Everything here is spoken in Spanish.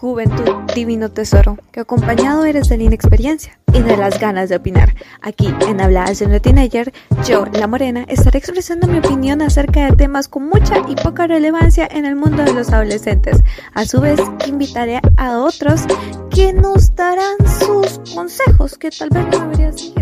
Juventud, divino tesoro, que acompañado eres de la inexperiencia y de las ganas de opinar. Aquí, en Habladas de una Teenager, yo, la morena, estaré expresando mi opinión acerca de temas con mucha y poca relevancia en el mundo de los adolescentes. A su vez, invitaré a otros que nos darán sus consejos que tal vez no deberías seguir.